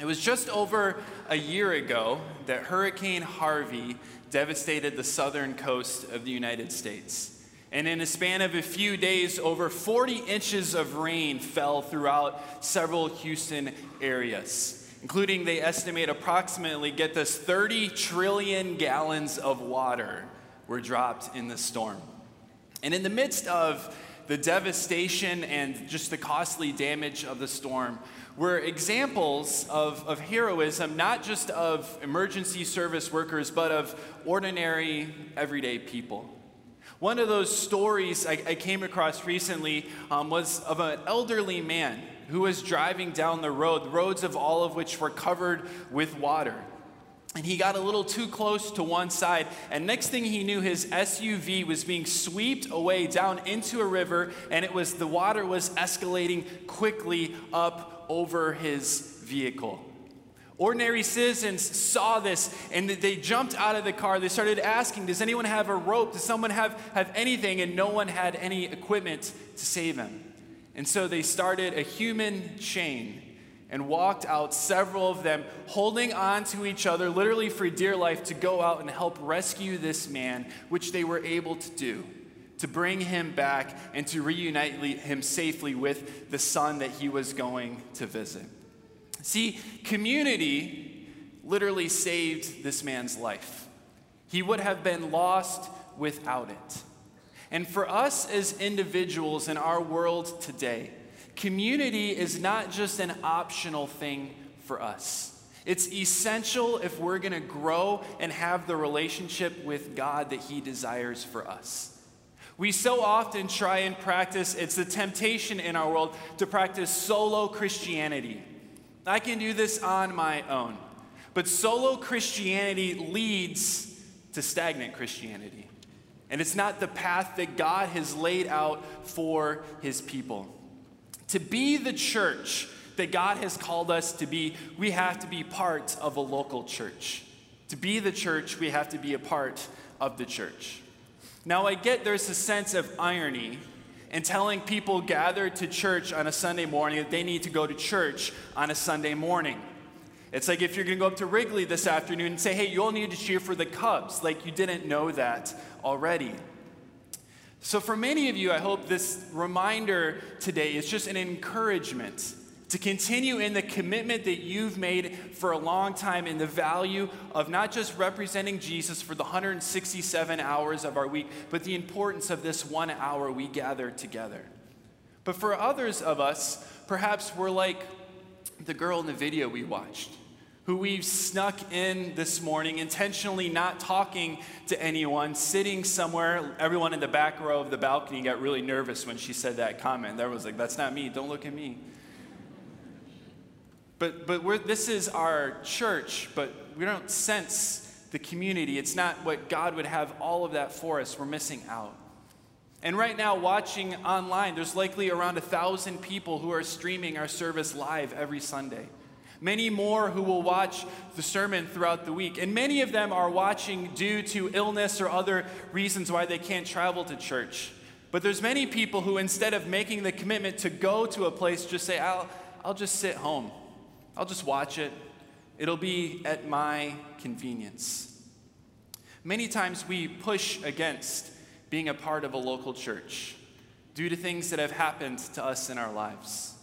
It was just over a year ago that Hurricane Harvey devastated the southern coast of the United States. And in a span of a few days, over 40 inches of rain fell throughout several Houston areas, including, they estimate, approximately, get this, 30 trillion gallons of water were dropped in the storm. And in the midst of the devastation and just the costly damage of the storm were examples of, of heroism, not just of emergency service workers, but of ordinary, everyday people. One of those stories I, I came across recently um, was of an elderly man who was driving down the road, roads of all of which were covered with water. And he got a little too close to one side, and next thing he knew, his SUV was being swept away down into a river, and it was the water was escalating quickly up over his vehicle. Ordinary citizens saw this and they jumped out of the car. They started asking, Does anyone have a rope? Does someone have, have anything? And no one had any equipment to save him. And so they started a human chain and walked out, several of them holding on to each other, literally for dear life, to go out and help rescue this man, which they were able to do, to bring him back and to reunite him safely with the son that he was going to visit. See, community literally saved this man's life. He would have been lost without it. And for us as individuals in our world today, community is not just an optional thing for us. It's essential if we're going to grow and have the relationship with God that He desires for us. We so often try and practice, it's the temptation in our world to practice solo Christianity. I can do this on my own. But solo Christianity leads to stagnant Christianity. And it's not the path that God has laid out for His people. To be the church that God has called us to be, we have to be part of a local church. To be the church, we have to be a part of the church. Now, I get there's a sense of irony in telling people gathered to church on a Sunday morning that they need to go to church on a Sunday morning. It's like if you're going to go up to Wrigley this afternoon and say, hey, you all need to cheer for the Cubs, like you didn't know that already. So, for many of you, I hope this reminder today is just an encouragement to continue in the commitment that you've made for a long time in the value of not just representing Jesus for the 167 hours of our week, but the importance of this one hour we gather together. But for others of us, perhaps we're like the girl in the video we watched who we've snuck in this morning, intentionally not talking to anyone, sitting somewhere. Everyone in the back row of the balcony got really nervous when she said that comment. There was like, that's not me, don't look at me. But, but this is our church, but we don't sense the community. It's not what God would have all of that for us. We're missing out. And right now, watching online, there's likely around a thousand people who are streaming our service live every Sunday many more who will watch the sermon throughout the week. And many of them are watching due to illness or other reasons why they can't travel to church. But there's many people who, instead of making the commitment to go to a place, just say, I'll, I'll just sit home. I'll just watch it. It'll be at my convenience. Many times we push against being a part of a local church due to things that have happened to us in our lives.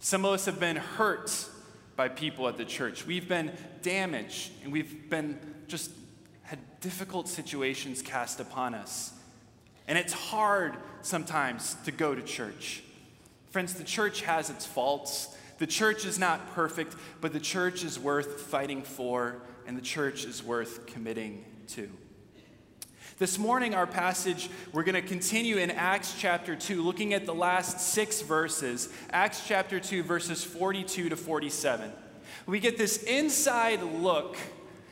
Some of us have been hurt by people at the church. We've been damaged and we've been just had difficult situations cast upon us. And it's hard sometimes to go to church. Friends, the church has its faults. The church is not perfect, but the church is worth fighting for, and the church is worth committing to. This morning, our passage, we're going to continue in Acts chapter 2, looking at the last six verses, Acts chapter 2, verses 42 to 47. We get this inside look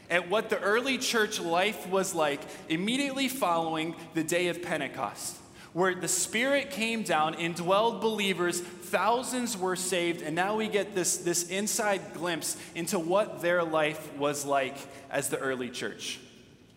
at what the early church life was like immediately following the day of Pentecost, where the Spirit came down, indwelled believers, thousands were saved, and now we get this, this inside glimpse into what their life was like as the early church.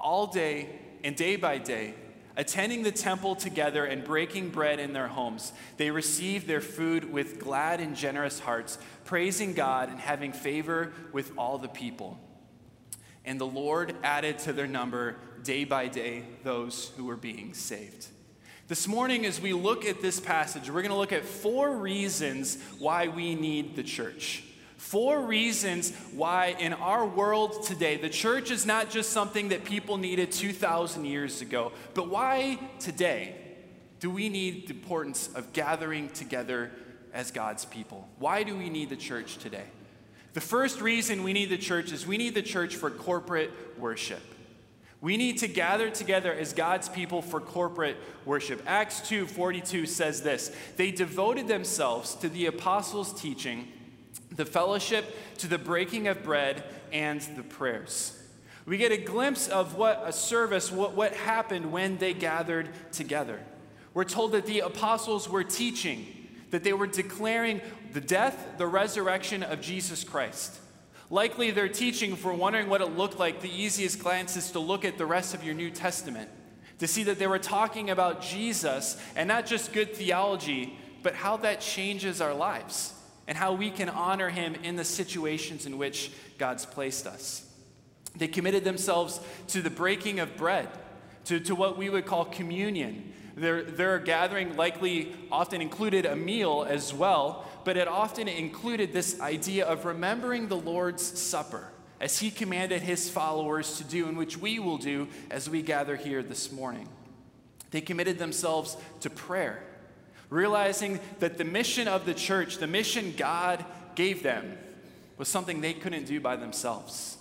All day and day by day, attending the temple together and breaking bread in their homes, they received their food with glad and generous hearts, praising God and having favor with all the people. And the Lord added to their number day by day those who were being saved. This morning, as we look at this passage, we're going to look at four reasons why we need the church. Four reasons why, in our world today, the church is not just something that people needed 2,000 years ago, but why today do we need the importance of gathering together as God's people? Why do we need the church today? The first reason we need the church is we need the church for corporate worship. We need to gather together as God's people for corporate worship. Acts 2:42 says this, they devoted themselves to the apostles' teaching the fellowship to the breaking of bread and the prayers. We get a glimpse of what a service, what, what happened when they gathered together. We're told that the apostles were teaching, that they were declaring the death, the resurrection of Jesus Christ. Likely they're teaching, if we're wondering what it looked like, the easiest glance is to look at the rest of your New Testament to see that they were talking about Jesus and not just good theology, but how that changes our lives and how we can honor him in the situations in which God's placed us. They committed themselves to the breaking of bread, to, to what we would call communion. Their, their gathering likely often included a meal as well, but it often included this idea of remembering the Lord's Supper as he commanded his followers to do, and which we will do as we gather here this morning. They committed themselves to prayer realizing that the mission of the church, the mission God gave them, was something they couldn't do by themselves.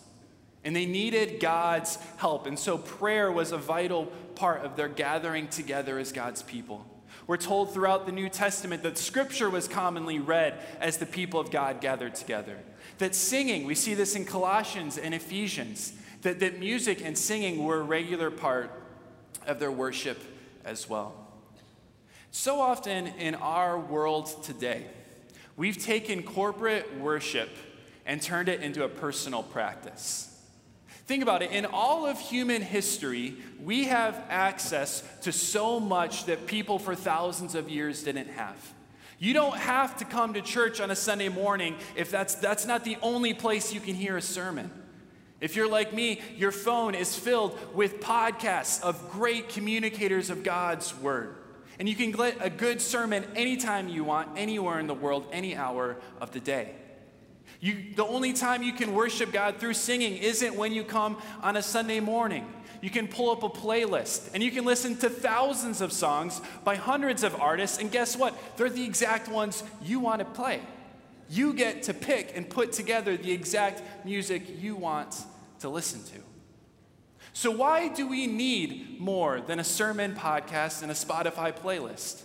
And they needed God's help. And so prayer was a vital part of their gathering together as God's people. We're told throughout the New Testament that scripture was commonly read as the people of God gathered together. That singing, we see this in Colossians and Ephesians, that, that music and singing were a regular part of their worship as well. So often in our world today, we've taken corporate worship and turned it into a personal practice. Think about it. In all of human history, we have access to so much that people for thousands of years didn't have. You don't have to come to church on a Sunday morning if that's, that's not the only place you can hear a sermon. If you're like me, your phone is filled with podcasts of great communicators of God's word. And you can get a good sermon anytime you want, anywhere in the world, any hour of the day. You, the only time you can worship God through singing isn't when you come on a Sunday morning. You can pull up a playlist and you can listen to thousands of songs by hundreds of artists, and guess what? They're the exact ones you want to play. You get to pick and put together the exact music you want to listen to. So, why do we need more than a sermon podcast and a Spotify playlist?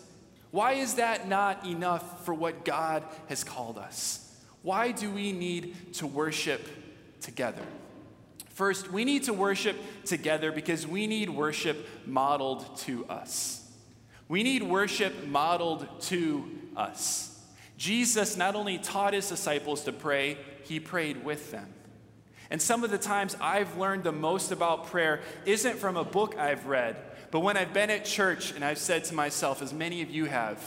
Why is that not enough for what God has called us? Why do we need to worship together? First, we need to worship together because we need worship modeled to us. We need worship modeled to us. Jesus not only taught his disciples to pray, he prayed with them. And some of the times I've learned the most about prayer isn't from a book I've read, but when I've been at church and I've said to myself, as many of you have,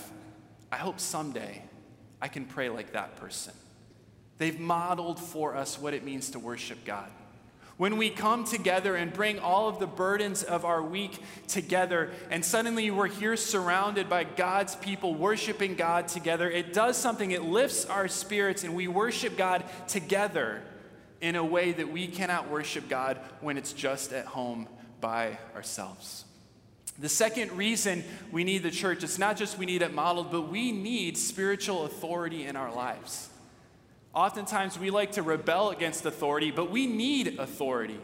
I hope someday I can pray like that person. They've modeled for us what it means to worship God. When we come together and bring all of the burdens of our week together, and suddenly we're here surrounded by God's people worshiping God together, it does something. It lifts our spirits, and we worship God together in a way that we cannot worship God when it's just at home by ourselves. The second reason we need the church, it's not just we need it modeled, but we need spiritual authority in our lives. Oftentimes we like to rebel against authority, but we need authority.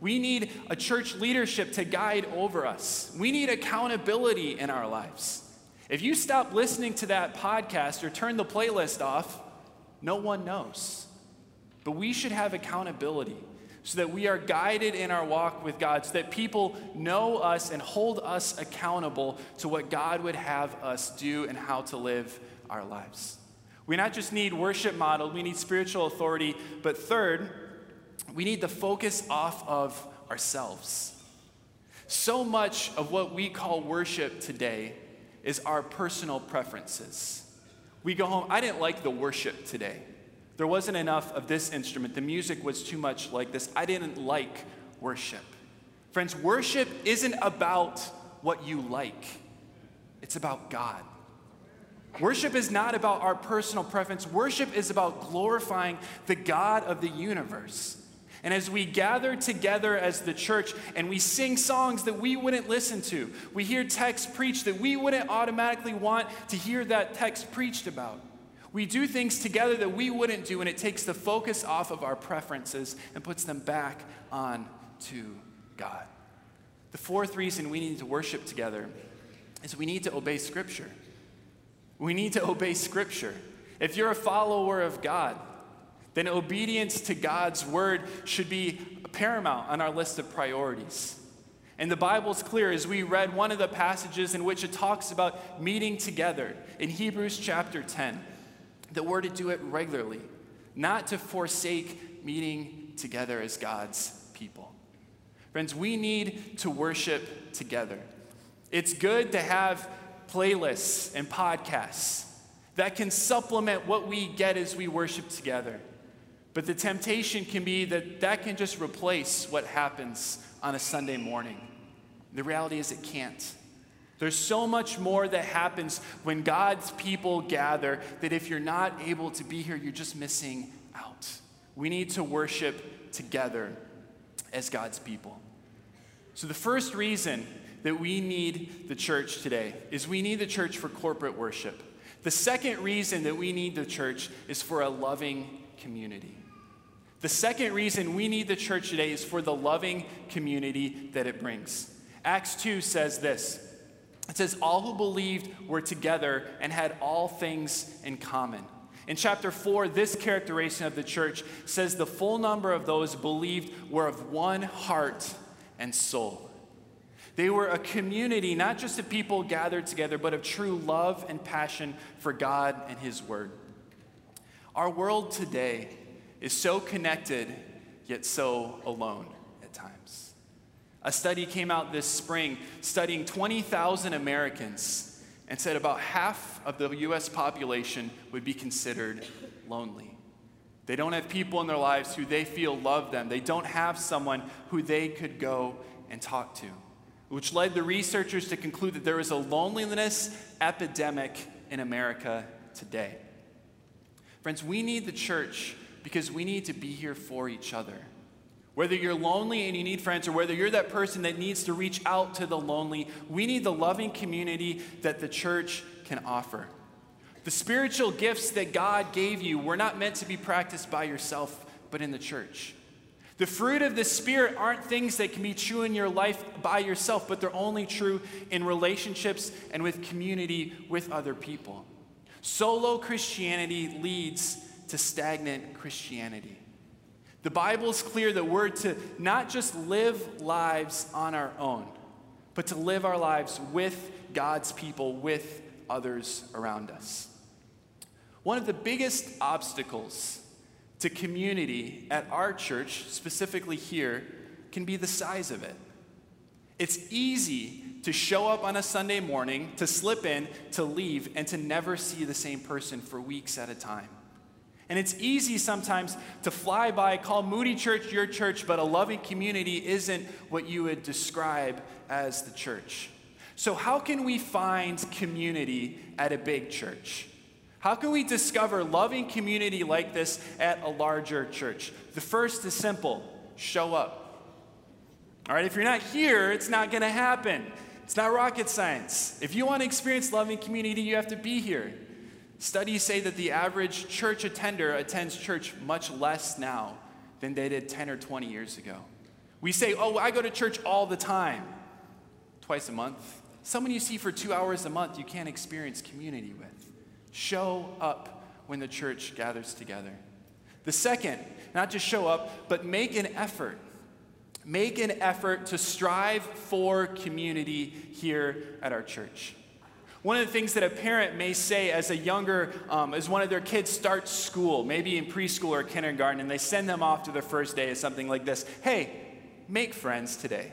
We need a church leadership to guide over us. We need accountability in our lives. If you stop listening to that podcast or turn the playlist off, no one knows. But we should have accountability so that we are guided in our walk with God, so that people know us and hold us accountable to what God would have us do and how to live our lives. We not just need worship model, we need spiritual authority, but third, we need the focus off of ourselves. So much of what we call worship today is our personal preferences. We go home, I didn't like the worship today. There wasn't enough of this instrument. The music was too much like this. I didn't like worship. Friends, worship isn't about what you like, it's about God. Worship is not about our personal preference. Worship is about glorifying the God of the universe. And as we gather together as the church and we sing songs that we wouldn't listen to, we hear texts preached that we wouldn't automatically want to hear that text preached about. We do things together that we wouldn't do, and it takes the focus off of our preferences and puts them back on to God. The fourth reason we need to worship together is we need to obey Scripture. We need to obey Scripture. If you're a follower of God, then obedience to God's word should be paramount on our list of priorities. And the Bible's clear as we read one of the passages in which it talks about meeting together in Hebrews chapter 10, that we're to do it regularly, not to forsake meeting together as God's people. Friends, we need to worship together. It's good to have playlists and podcasts that can supplement what we get as we worship together. But the temptation can be that that can just replace what happens on a Sunday morning. The reality is, it can't. There's so much more that happens when God's people gather that if you're not able to be here, you're just missing out. We need to worship together as God's people. So, the first reason that we need the church today is we need the church for corporate worship. The second reason that we need the church is for a loving community. The second reason we need the church today is for the loving community that it brings. Acts 2 says this it says, All who believed were together and had all things in common. In chapter 4, this characterization of the church says the full number of those believed were of one heart and soul. They were a community, not just of people gathered together, but of true love and passion for God and His Word. Our world today is so connected, yet so alone. A study came out this spring studying 20,000 Americans and said about half of the US population would be considered lonely. They don't have people in their lives who they feel love them. They don't have someone who they could go and talk to, which led the researchers to conclude that there is a loneliness epidemic in America today. Friends, we need the church because we need to be here for each other. Whether you're lonely and you need friends, or whether you're that person that needs to reach out to the lonely, we need the loving community that the church can offer. The spiritual gifts that God gave you were not meant to be practiced by yourself, but in the church. The fruit of the Spirit aren't things that can be true in your life by yourself, but they're only true in relationships and with community with other people. Solo Christianity leads to stagnant Christianity. The Bible is clear that we're to not just live lives on our own, but to live our lives with God's people, with others around us. One of the biggest obstacles to community at our church, specifically here, can be the size of it. It's easy to show up on a Sunday morning, to slip in, to leave, and to never see the same person for weeks at a time. And it's easy sometimes to fly by, call Moody Church your church, but a loving community isn't what you would describe as the church. So, how can we find community at a big church? How can we discover loving community like this at a larger church? The first is simple show up. All right, if you're not here, it's not going to happen. It's not rocket science. If you want to experience loving community, you have to be here. Studies say that the average church attender attends church much less now than they did 10 or 20 years ago. We say, oh, I go to church all the time, twice a month. Someone you see for two hours a month, you can't experience community with. Show up when the church gathers together. The second, not just show up, but make an effort. Make an effort to strive for community here at our church. One of the things that a parent may say as a younger, um, as one of their kids starts school, maybe in preschool or kindergarten, and they send them off to their first day is something like this Hey, make friends today.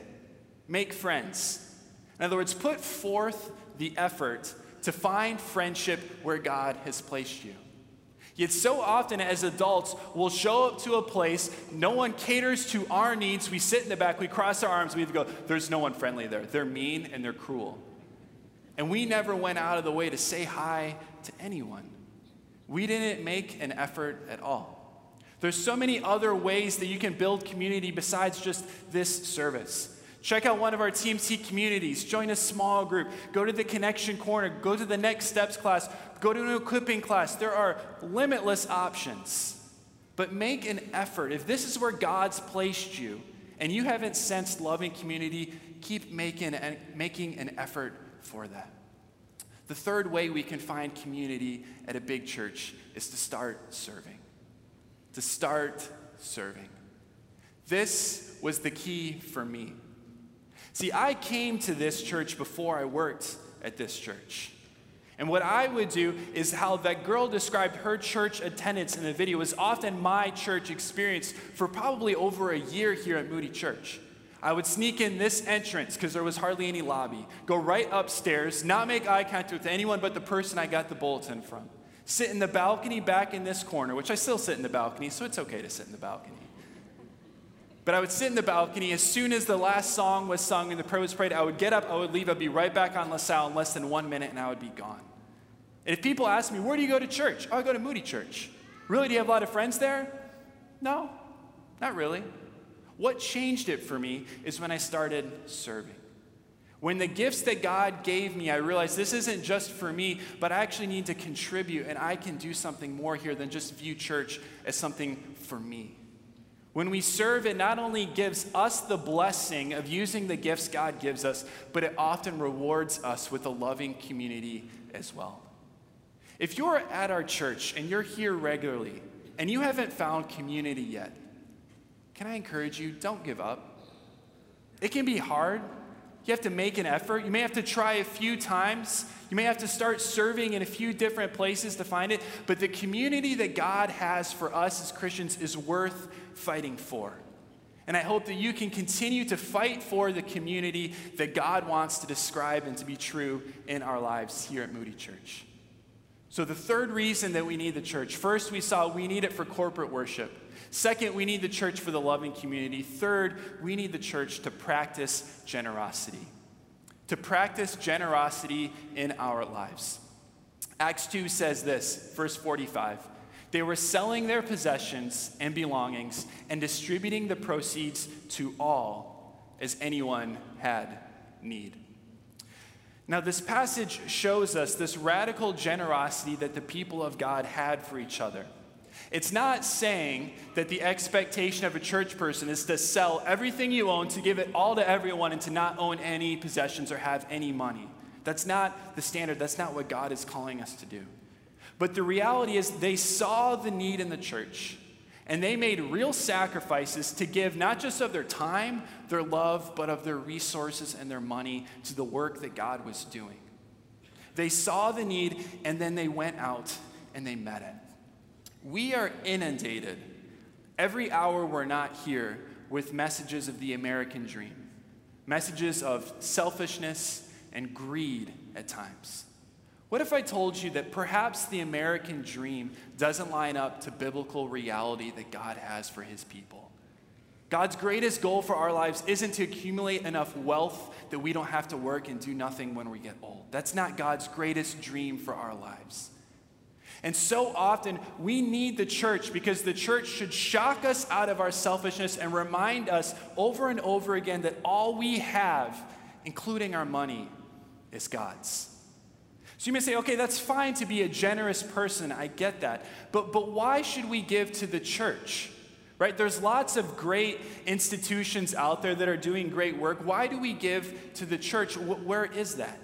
Make friends. In other words, put forth the effort to find friendship where God has placed you. Yet, so often as adults, we'll show up to a place, no one caters to our needs. We sit in the back, we cross our arms, we go, There's no one friendly there. They're mean and they're cruel. And we never went out of the way to say hi to anyone. We didn't make an effort at all. There's so many other ways that you can build community besides just this service. Check out one of our Team T communities. Join a small group. Go to the Connection Corner. Go to the Next Steps class. Go to an equipping class. There are limitless options. But make an effort. If this is where God's placed you and you haven't sensed loving community, keep making, and making an effort for that. The third way we can find community at a big church is to start serving. To start serving. This was the key for me. See, I came to this church before I worked at this church. And what I would do is how that girl described her church attendance in the video was often my church experience for probably over a year here at Moody Church. I would sneak in this entrance because there was hardly any lobby, go right upstairs, not make eye contact with anyone but the person I got the bulletin from. Sit in the balcony back in this corner, which I still sit in the balcony, so it's okay to sit in the balcony. But I would sit in the balcony. As soon as the last song was sung and the prayer was prayed, I would get up, I would leave, I'd be right back on LaSalle in less than one minute, and I would be gone. And if people ask me, where do you go to church? Oh, I go to Moody Church. Really? Do you have a lot of friends there? No, not really. What changed it for me is when I started serving. When the gifts that God gave me, I realized this isn't just for me, but I actually need to contribute and I can do something more here than just view church as something for me. When we serve, it not only gives us the blessing of using the gifts God gives us, but it often rewards us with a loving community as well. If you're at our church and you're here regularly and you haven't found community yet, can I encourage you? Don't give up. It can be hard. You have to make an effort. You may have to try a few times. You may have to start serving in a few different places to find it. But the community that God has for us as Christians is worth fighting for. And I hope that you can continue to fight for the community that God wants to describe and to be true in our lives here at Moody Church. So, the third reason that we need the church first, we saw we need it for corporate worship. Second, we need the church for the loving community. Third, we need the church to practice generosity. To practice generosity in our lives. Acts 2 says this, verse 45. They were selling their possessions and belongings and distributing the proceeds to all as anyone had need. Now, this passage shows us this radical generosity that the people of God had for each other. It's not saying that the expectation of a church person is to sell everything you own, to give it all to everyone, and to not own any possessions or have any money. That's not the standard. That's not what God is calling us to do. But the reality is, they saw the need in the church, and they made real sacrifices to give not just of their time, their love, but of their resources and their money to the work that God was doing. They saw the need, and then they went out and they met it. We are inundated every hour we're not here with messages of the American dream, messages of selfishness and greed at times. What if I told you that perhaps the American dream doesn't line up to biblical reality that God has for his people? God's greatest goal for our lives isn't to accumulate enough wealth that we don't have to work and do nothing when we get old. That's not God's greatest dream for our lives. And so often we need the church because the church should shock us out of our selfishness and remind us over and over again that all we have, including our money, is God's. So you may say, okay, that's fine to be a generous person. I get that. But, but why should we give to the church? Right? There's lots of great institutions out there that are doing great work. Why do we give to the church? Where is that?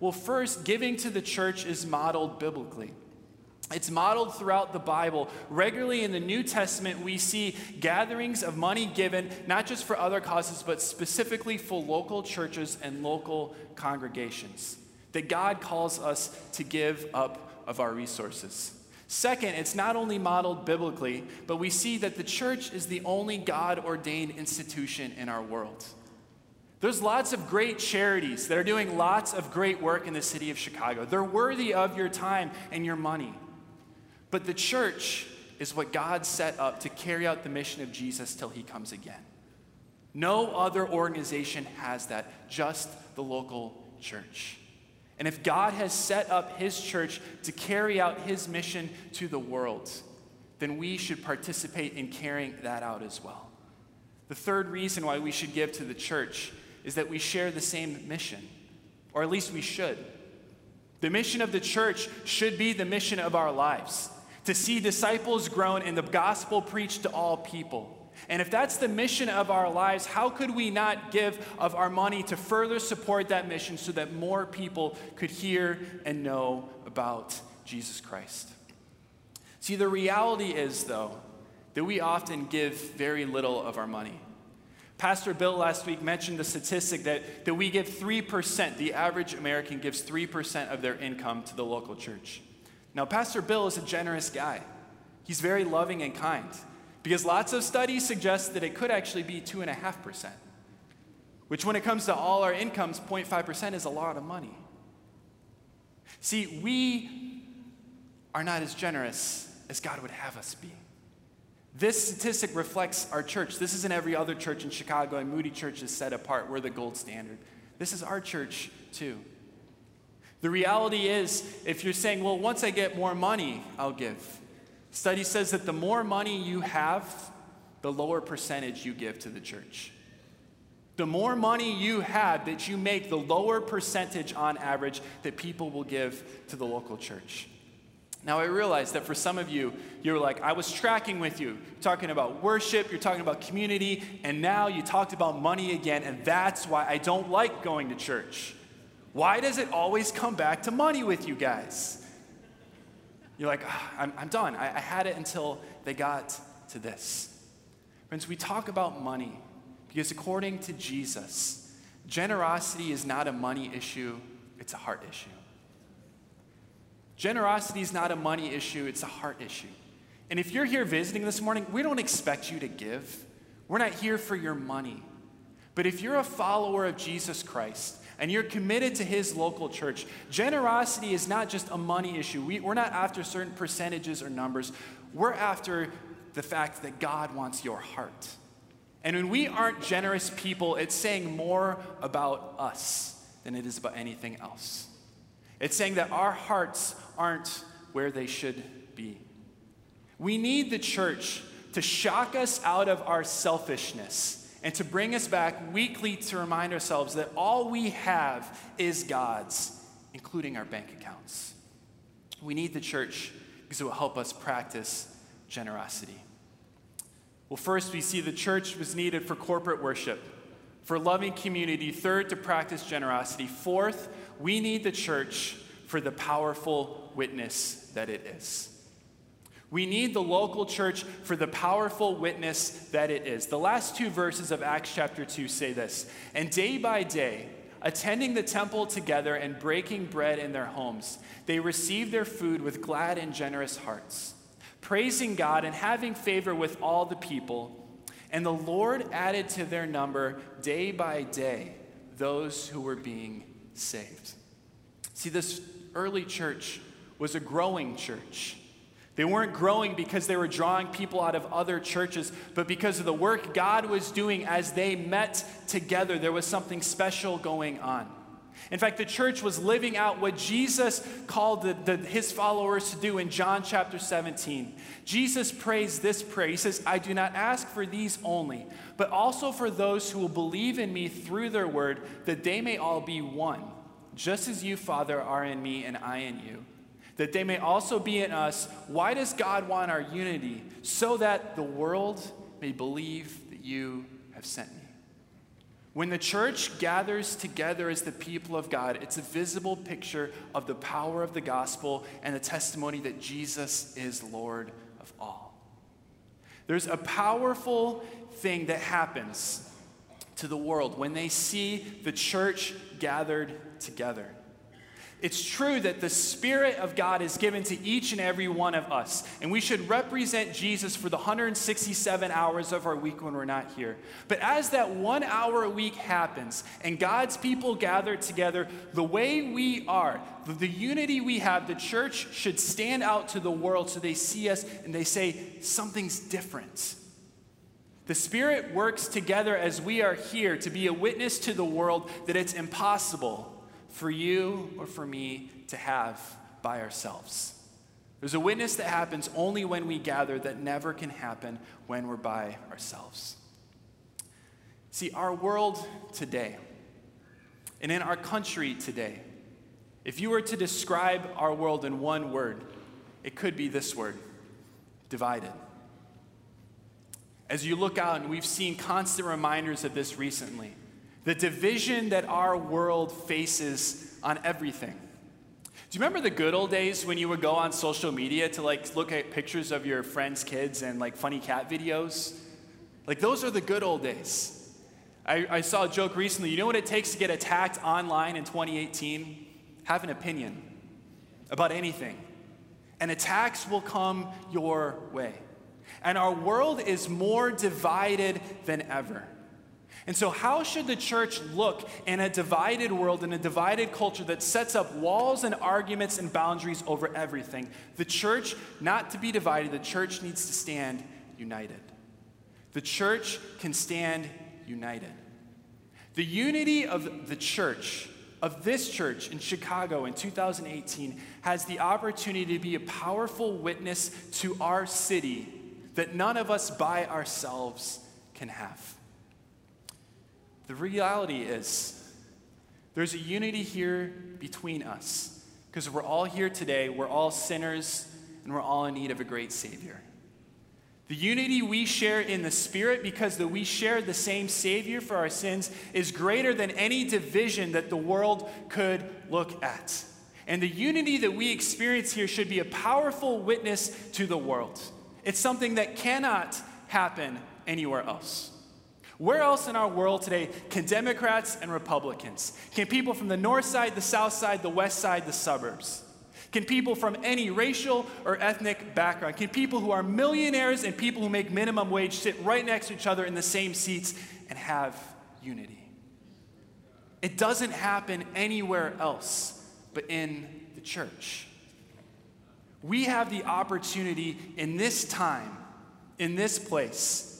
Well, first, giving to the church is modeled biblically. It's modeled throughout the Bible. Regularly in the New Testament, we see gatherings of money given, not just for other causes, but specifically for local churches and local congregations. That God calls us to give up of our resources. Second, it's not only modeled biblically, but we see that the church is the only God ordained institution in our world. There's lots of great charities that are doing lots of great work in the city of Chicago. They're worthy of your time and your money. But the church is what God set up to carry out the mission of Jesus till he comes again. No other organization has that, just the local church. And if God has set up his church to carry out his mission to the world, then we should participate in carrying that out as well. The third reason why we should give to the church is that we share the same mission, or at least we should. The mission of the church should be the mission of our lives to see disciples grown and the gospel preached to all people. And if that's the mission of our lives, how could we not give of our money to further support that mission so that more people could hear and know about Jesus Christ? See, the reality is, though, that we often give very little of our money. Pastor Bill last week mentioned the statistic that, that we give 3%, the average American gives 3% of their income to the local church. Now, Pastor Bill is a generous guy, he's very loving and kind, because lots of studies suggest that it could actually be 2.5%, which, when it comes to all our incomes, 0.5% is a lot of money. See, we are not as generous as God would have us be. This statistic reflects our church. This isn't every other church in Chicago, and Moody Church is set apart. We're the gold standard. This is our church, too. The reality is, if you're saying, well, once I get more money, I'll give. Study says that the more money you have, the lower percentage you give to the church. The more money you have that you make, the lower percentage on average that people will give to the local church. Now, I realize that for some of you, you're like, I was tracking with you, talking about worship, you're talking about community, and now you talked about money again, and that's why I don't like going to church. Why does it always come back to money with you guys? You're like, oh, I'm, I'm done. I, I had it until they got to this. Friends, we talk about money because according to Jesus, generosity is not a money issue, it's a heart issue. Generosity is not a money issue, it's a heart issue. And if you're here visiting this morning, we don't expect you to give. We're not here for your money. But if you're a follower of Jesus Christ and you're committed to his local church, generosity is not just a money issue. We, are not after certain percentages or numbers. We're after the fact that God wants your heart. And when we aren't generous people, it's saying more about us than it is about anything else. It's saying that our hearts aren't where they should be. We need the church to shock us out of our selfishness and to bring us back weekly to remind ourselves that all we have is God's, including our bank accounts. We need the church because it will help us practice generosity. Well, first, we see the church was needed for corporate worship, for loving community. Third, to practice generosity. Fourth, we need the church for the powerful witness that it is. We need the local church for the powerful witness that it is. The last two verses of Acts chapter 2 say this And day by day, attending the temple together and breaking bread in their homes, they received their food with glad and generous hearts, praising God and having favor with all the people. And the Lord added to their number day by day those who were being saved. See, this early church was a growing church. They weren't growing because they were drawing people out of other churches, but because of the work God was doing as they met together. There was something special going on. In fact, the church was living out what Jesus called the, the, his followers to do in John chapter 17. Jesus prays this prayer. He says, I do not ask for these only, but also for those who will believe in me through their word, that they may all be one, just as you, Father, are in me and I in you that they may also be in us. Why does God want our unity? So that the world may believe that you have sent me. When the church gathers together as the people of God, it's a visible picture of the power of the gospel and the testimony that Jesus is Lord of all. There's a powerful thing that happens to the world when they see the church gathered together. It's true that the Spirit of God is given to each and every one of us, and we should represent Jesus for the 167 hours of our week when we're not here. But as that one hour a week happens and God's people gather together, the way we are, the, the unity we have, the church should stand out to the world so they see us and they say, something's different. The Spirit works together as we are here to be a witness to the world that it's impossible for you or for me to have by ourselves. There's a witness that happens only when we gather that never can happen when we're by ourselves. See, our world today, and in our country today, if you were to describe our world in one word, it could be this word divided. As you look out, and we've seen constant reminders of this recently, the division that our world faces on everything. Do you remember the good old days when you would go on social media to like look at pictures of your friends' kids and like funny cat videos? Like those are the good old days. I, I saw a joke recently. You know what it takes to get attacked online in 2018? Have an opinion about anything. And attacks will come your way. And our world is more divided than ever. And so, how should the church look in a divided world, in a divided culture that sets up walls and arguments and boundaries over everything? The church, not to be divided, the church needs to stand united. The church can stand united. The unity of the church, of this church in Chicago in 2018, has the opportunity to be a powerful witness to our city that none of us by ourselves can have. The reality is, there's a unity here between us because we're all here today, we're all sinners, and we're all in need of a great Savior. The unity we share in the Spirit, because that we share the same Savior for our sins, is greater than any division that the world could look at. And the unity that we experience here should be a powerful witness to the world. It's something that cannot happen anywhere else. Where else in our world today can Democrats and Republicans, can people from the north side, the south side, the west side, the suburbs, can people from any racial or ethnic background, can people who are millionaires and people who make minimum wage sit right next to each other in the same seats and have unity? It doesn't happen anywhere else but in the church. We have the opportunity in this time, in this place,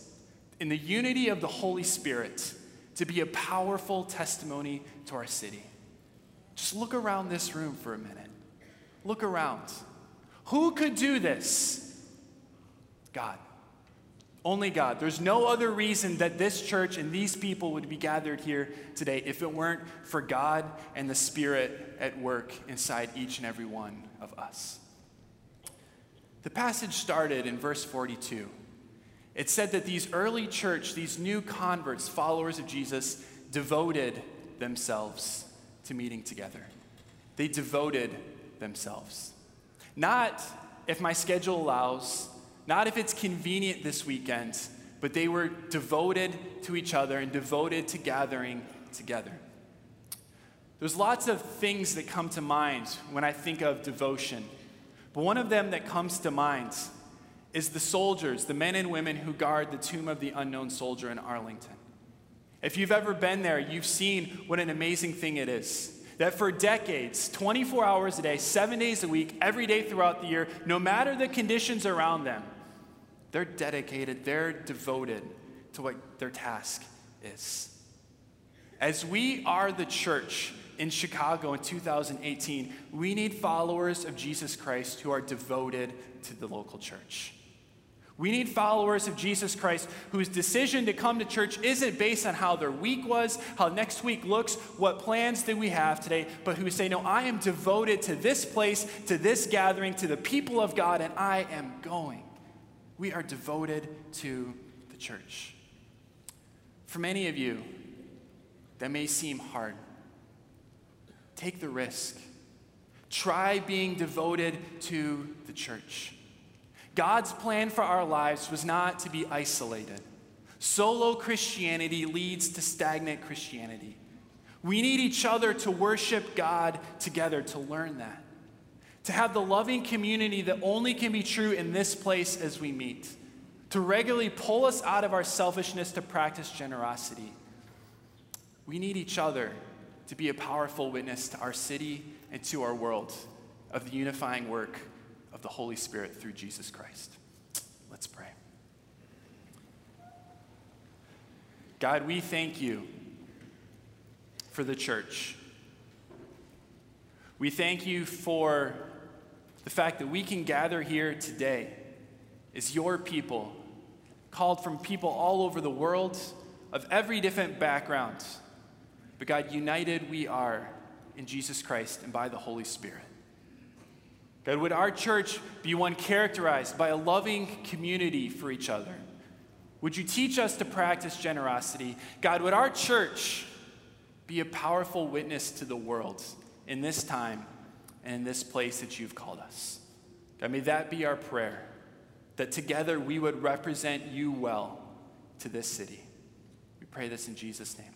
in the unity of the Holy Spirit to be a powerful testimony to our city. Just look around this room for a minute. Look around. Who could do this? God. Only God. There's no other reason that this church and these people would be gathered here today if it weren't for God and the Spirit at work inside each and every one of us. The passage started in verse 42. It said that these early church, these new converts, followers of Jesus, devoted themselves to meeting together. They devoted themselves. Not if my schedule allows, not if it's convenient this weekend, but they were devoted to each other and devoted to gathering together. There's lots of things that come to mind when I think of devotion, but one of them that comes to mind is the soldiers, the men and women who guard the tomb of the unknown soldier in Arlington. If you've ever been there, you've seen what an amazing thing it is. That for decades, 24 hours a day, seven days a week, every day throughout the year, no matter the conditions around them, they're dedicated, they're devoted to what their task is. As we are the church in Chicago in 2018, we need followers of Jesus Christ who are devoted to the local church. We need followers of Jesus Christ whose decision to come to church isn't based on how their week was, how next week looks, what plans do we have today, but who say, No, I am devoted to this place, to this gathering, to the people of God, and I am going. We are devoted to the church. For many of you, that may seem hard. Take the risk. Try being devoted to the church. God's plan for our lives was not to be isolated. Solo Christianity leads to stagnant Christianity. We need each other to worship God together to learn that. To have the loving community that only can be true in this place as we meet. To regularly pull us out of our selfishness to practice generosity. We need each other to be a powerful witness to our city and to our world of the unifying work the Holy Spirit through Jesus Christ. Let's pray. God, we thank you for the church. We thank you for the fact that we can gather here today as your people, called from people all over the world of every different background. But God, united we are in Jesus Christ and by the Holy Spirit. God, would our church be one characterized by a loving community for each other? Would you teach us to practice generosity? God, would our church be a powerful witness to the world in this time and in this place that you've called us? God, may that be our prayer, that together we would represent you well to this city. We pray this in Jesus' name.